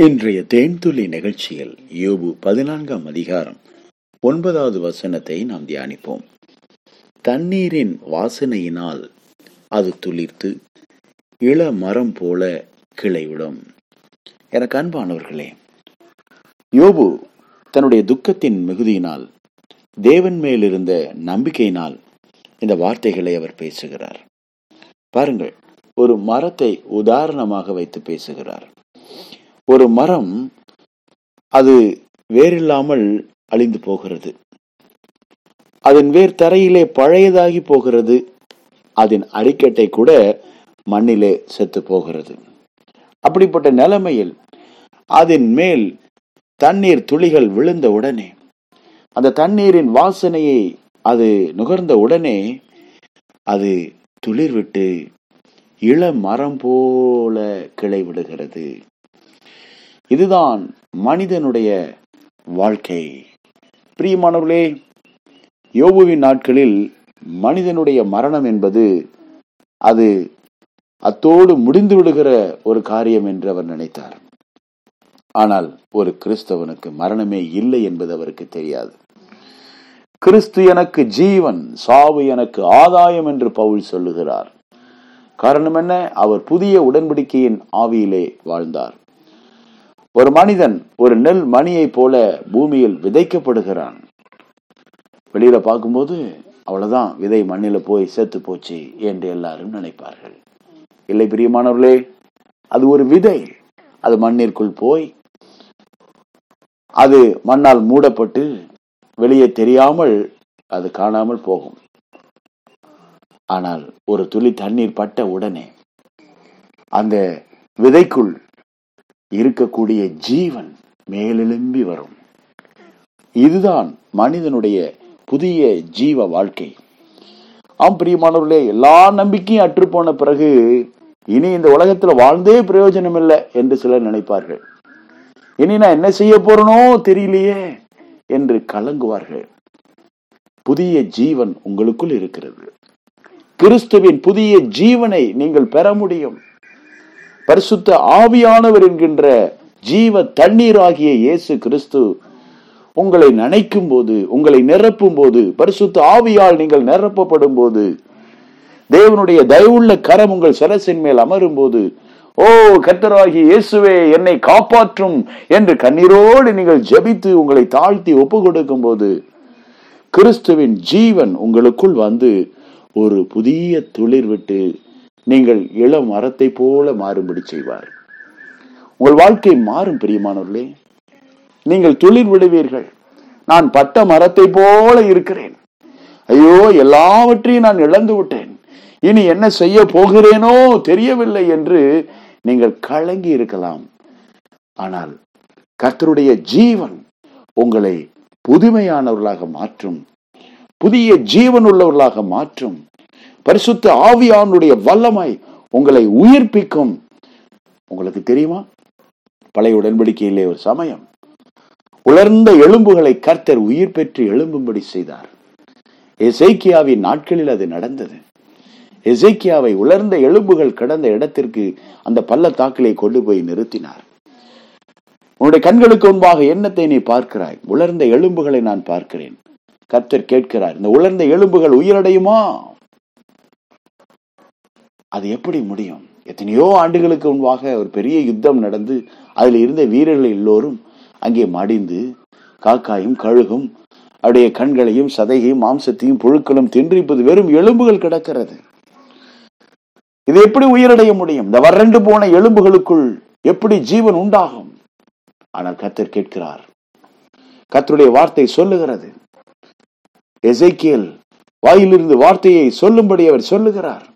இன்றைய தேன்துளி நிகழ்ச்சியில் யோபு பதினான்காம் அதிகாரம் ஒன்பதாவது வசனத்தை நாம் தியானிப்போம். தண்ணீரின் வாசனையினால் அது துளிர்த்து இள மரம் போல கிளைவிடும். எனக்கு அன்பானவர்களே யோபு தன்னுடைய துக்கத்தின் மிகுதியினால் தேவன் மேலிருந்த நம்பிக்கையினால் இந்த வார்த்தைகளை அவர் பேசுகிறார். பாருங்கள் ஒரு மரத்தை உதாரணமாக வைத்து பேசுகிறார். ஒரு மரம் அது வேறில்லாமல் அழிந்து போகிறது. அதன் வேர் தரையிலே பழையதாகி போகிறது. அதன் அடிக்கட்டை கூட மண்ணிலே செத்து போகிறது. அப்படிப்பட்ட நிலைமையில் அதன் மேல் தண்ணீர் துளிகள் விழுந்த உடனே அந்த தண்ணீரின் வாசனையை அது நுகர்ந்த உடனே அது துளிர் விட்டு இள மரம் போல கிளை விடுகிறது. இதுதான் மனிதனுடைய வாழ்க்கை. பிரியமானவர்களே யோபுவின் நாட்களில் மனிதனுடைய மரணம் என்பது அது அத்தோடு முடிந்து விடுகிற ஒரு காரியம் என்று அவர் நினைத்தார். ஆனால் ஒரு கிறிஸ்தவனுக்கு மரணமே இல்லை என்பது அவருக்கு தெரியாது. கிறிஸ்து எனக்கு ஜீவன் சாவு எனக்கு ஆதாயம் என்று பவுல் சொல்லுகிறார். காரணம் என்ன? அவர் புதிய உடன்படிக்கையின் ஆவியிலே வாழ்ந்தார். ஒரு மனிதன் ஒரு நெல் மணியை போல பூமியில் விதைக்கப்படுகிறான். வெளியில பார்க்கும்போது அவ்வளவுதான் விதை மண்ணில போய் செத்து போச்சு என்று எல்லாரும் நினைப்பார்கள். இல்லை பிரியமானவர்களே அது ஒரு விதை. அது மண்ணிற்குள் போய் அது மண்ணால் மூடப்பட்டு வெளியே தெரியாமல் அது காணாமல் போகும். ஆனால் ஒரு துளி தண்ணீர் பட்ட உடனே அந்த விதைக்குள் இருக்கக்கூடிய ஜீவன் மேலெழும்பி வரும். இதுதான் மனிதனுடைய புதிய ஜீவ வாழ்க்கை. ஆம் பிரியமானவர்களே எல்லா நம்பிக்கையும் அற்றுப்போன பிறகு இனி இந்த உலகத்துல வாழ்ந்தே பிரயோஜனம் இல்லை என்று சிலர் நினைப்பார்கள். இனி நான் என்ன செய்ய போறனோ தெரியலையே என்று கலங்குவார்கள். புதிய ஜீவன் உங்களுக்குள் இருக்கிறது. கிறிஸ்துவின் புதிய ஜீவனை நீங்கள் பெற முடியும். பரிசுத்த ஆவியானவர் என்கின்ற ஜீவ தண்ணீர் ஆகிய இயேசு கிறிஸ்து உங்களை நினைக்கும் போது உங்களை நிரப்பும் போது பரிசுத்த ஆவியால் நீங்கள் நிரப்பப்படும் போது தேவனுடைய தயவுள்ள கரம் உங்கள் சரசின் மேல் அமரும் போது ஓ கத்தராகி இயேசுவே என்னை காப்பாற்றும் என்று கண்ணீரோடு நீங்கள் ஜெபித்து உங்களை தாழ்த்தி ஒப்பு கொடுக்கும் போது கிறிஸ்துவின் ஜீவன் உங்களுக்குள் வந்து ஒரு புதிய துளிர் விட்டு நீங்கள் இளம் மரத்தை போல மாறும்படி செய்வார். உங்கள் வாழ்க்கை மாறும் பிரியமானவர்களே. நீங்கள் துளிர் விடுவீர்கள். நான் பட்ட மரத்தை போல இருக்கிறேன். ஐயோ எல்லாவற்றையும் நான் இழந்து விட்டேன். இனி என்ன செய்ய போகிறேனோ தெரியவில்லை என்று நீங்கள் கலங்கி இருக்கலாம். ஆனால் கர்த்தருடைய ஜீவன் உங்களை புதுமையானவர்களாக மாற்றும் புதிய ஜீவன் உள்ளவர்களாக மாற்றும் பரிசுத்த ஆவியானுடைய வல்லமை உங்களை உயிர்ப்பிக்கும். உங்களுக்கு தெரியுமா? பழைய உடன்படிக்கையிலே ஒரு சமயம் உலர்ந்த எலும்புகளை கர்த்தர் உயிர் பெற்று எழும்பும்படி செய்தார். எசைக்கியாவின் நாட்களில் அது நடந்தது. எசைக்கியாவை உலர்ந்த எலும்புகள் கிடந்த இடத்திற்கு அந்த பள்ளத்தாக்கிலே கொண்டு போய் நிறுத்தினார். உன்னுடைய கண்களுக்கு முன்பாக எண்ணத்தை நீ பார்க்கிறாய்? உலர்ந்த எலும்புகளை நான் பார்க்கிறேன். கர்த்தர் கேட்கிறார் இந்த உலர்ந்த எலும்புகள் உயிரடையுமா? அது எப்படி முடியும்? எத்தனையோ ஆண்டுகளுக்கு முன்பாக ஒரு பெரிய யுத்தம் நடந்து அதில் இருந்த வீரர்கள் எல்லோரும் அங்கே மடிந்து காக்காயும் கழுகும் அவருடைய கண்களையும் சதையையும் மாம்சத்தையும் புழுக்களும் தின்றிப்பது வெறும் எலும்புகள் கிடக்கிறது. இது எப்படி உயிரடைய முடியும்? இந்த வறண்டு போன எலும்புகளுக்குள் எப்படி ஜீவன் உண்டாகும்? ஆனால் கத்தர் கேட்கிறார். கத்தருடைய வார்த்தை சொல்லுகிறது. எசைக்கியல் வாயிலிருந்து வார்த்தையை சொல்லும்படி அவர் சொல்லுகிறார்.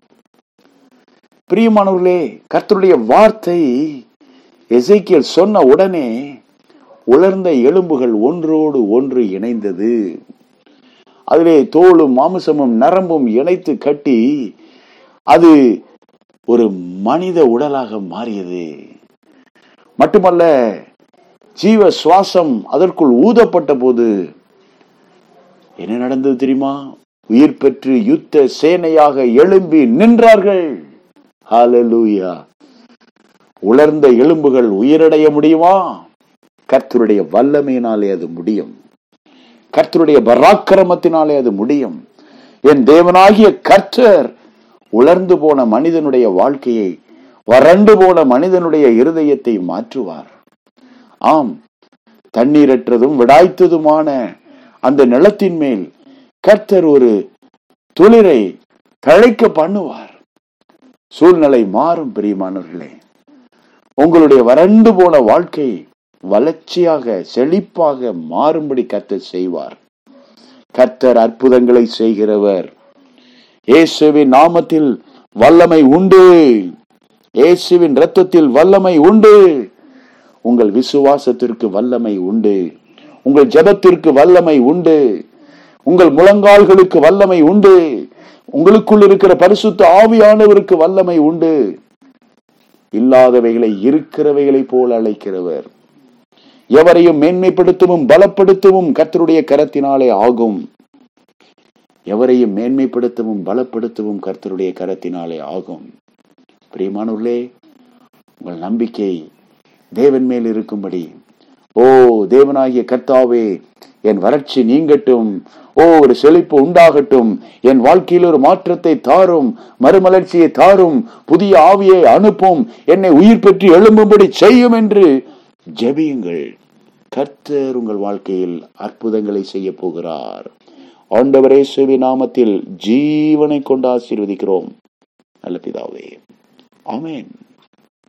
பிரியமானவர்களே கர்த்தருடைய வார்த்தை எசைக்கியல் சொன்ன உடனே உலர்ந்த எலும்புகள் ஒன்றோடு ஒன்று இணைந்தது. அதிலே தோலும் மாமிசமும் நரம்பும் இணைத்து கட்டி அது ஒரு மனித உடலாக மாறியது. மட்டுமல்ல ஜீவ சுவாசம் அதற்குள் ஊதப்பட்ட போது என்ன நடந்தது தெரியுமா? உயிர் பெற்று யுத்த சேனையாக எழும்பி நின்றார்கள். ஹாலலூயா உலர்ந்த எலும்புகள் உயிரடைய முடியுமா? கர்த்தருடைய வல்லமையினாலே அது முடியும். கர்த்தருடைய பராக்கிரமத்தினாலே அது முடியும். என் தேவனாகிய கர்த்தர் உலர்ந்து போன மனிதனுடைய வாழ்க்கையை வறண்டு போன மனிதனுடைய இருதயத்தை மாற்றுவார். ஆம் தண்ணீரற்றதும் விடாய்த்ததுமான அந்த நிலத்தின் மேல் கர்த்தர் ஒரு துளிரை தழைக்க பண்ணுவார். சூழ்நிலை மாறும் பிரியமானவர்களே. உங்களுடைய வறண்டு போன வாழ்க்கை வளர்ச்சியாக செழிப்பாக மாறும்படி கர்த்தர் செய்வார். கர்த்தர் அற்புதங்களை செய்கிறவர். இயேசுவின் நாமத்தில் வல்லமை உண்டு. இயேசுவின் ரத்தத்தில் வல்லமை உண்டு. உங்கள் விசுவாசத்திற்கு வல்லமை உண்டு. உங்கள் ஜெபத்திற்கு வல்லமை உண்டு. உங்கள் முழங்கால்களுக்கு வல்லமை உண்டு. உங்களுக்குள் இருக்கிற பரிசுத்த ஆவியானவருக்கு வல்லமை உண்டு. இல்லாதவைகளை இருக்கிறவைகளை போல் அழைக்கிறவர். எவரையும் மேன்மைப்படுத்தவும் பலப்படுத்தவும் கர்த்தருடைய கரத்தினாலே ஆகும். எவரையும் மேன்மைப்படுத்தவும் பலப்படுத்தவும் கர்த்தருடைய கரத்தினாலே ஆகும். பிரியமானவர்களே உங்கள் நம்பிக்கை தேவன் மேல் இருக்கும்படி ஓ தேவனாகிய கர்த்தாவே என் வறட்சி நீங்கட்டும். ஓ ஒரு செழிப்பு உண்டாகட்டும். என் வாழ்க்கையில் ஒரு மாற்றத்தை தாரும் மறுமலர்ச்சியை தாரும் புதிய ஆவியை அனுப்பும் என்னை உயிர் பெற்று எழும்பும்படி செய்யும் என்று ஜெபியுங்கள். கர்த்தர் உங்கள் வாழ்க்கையில் அற்புதங்களை செய்ய போகிறார். ஆண்டவரே சுவி நாமத்தில் ஜீவனை கொண்டு ஆசீர்வதிக்கிறோம். நல்ல பிதாவே. ஆமேன்.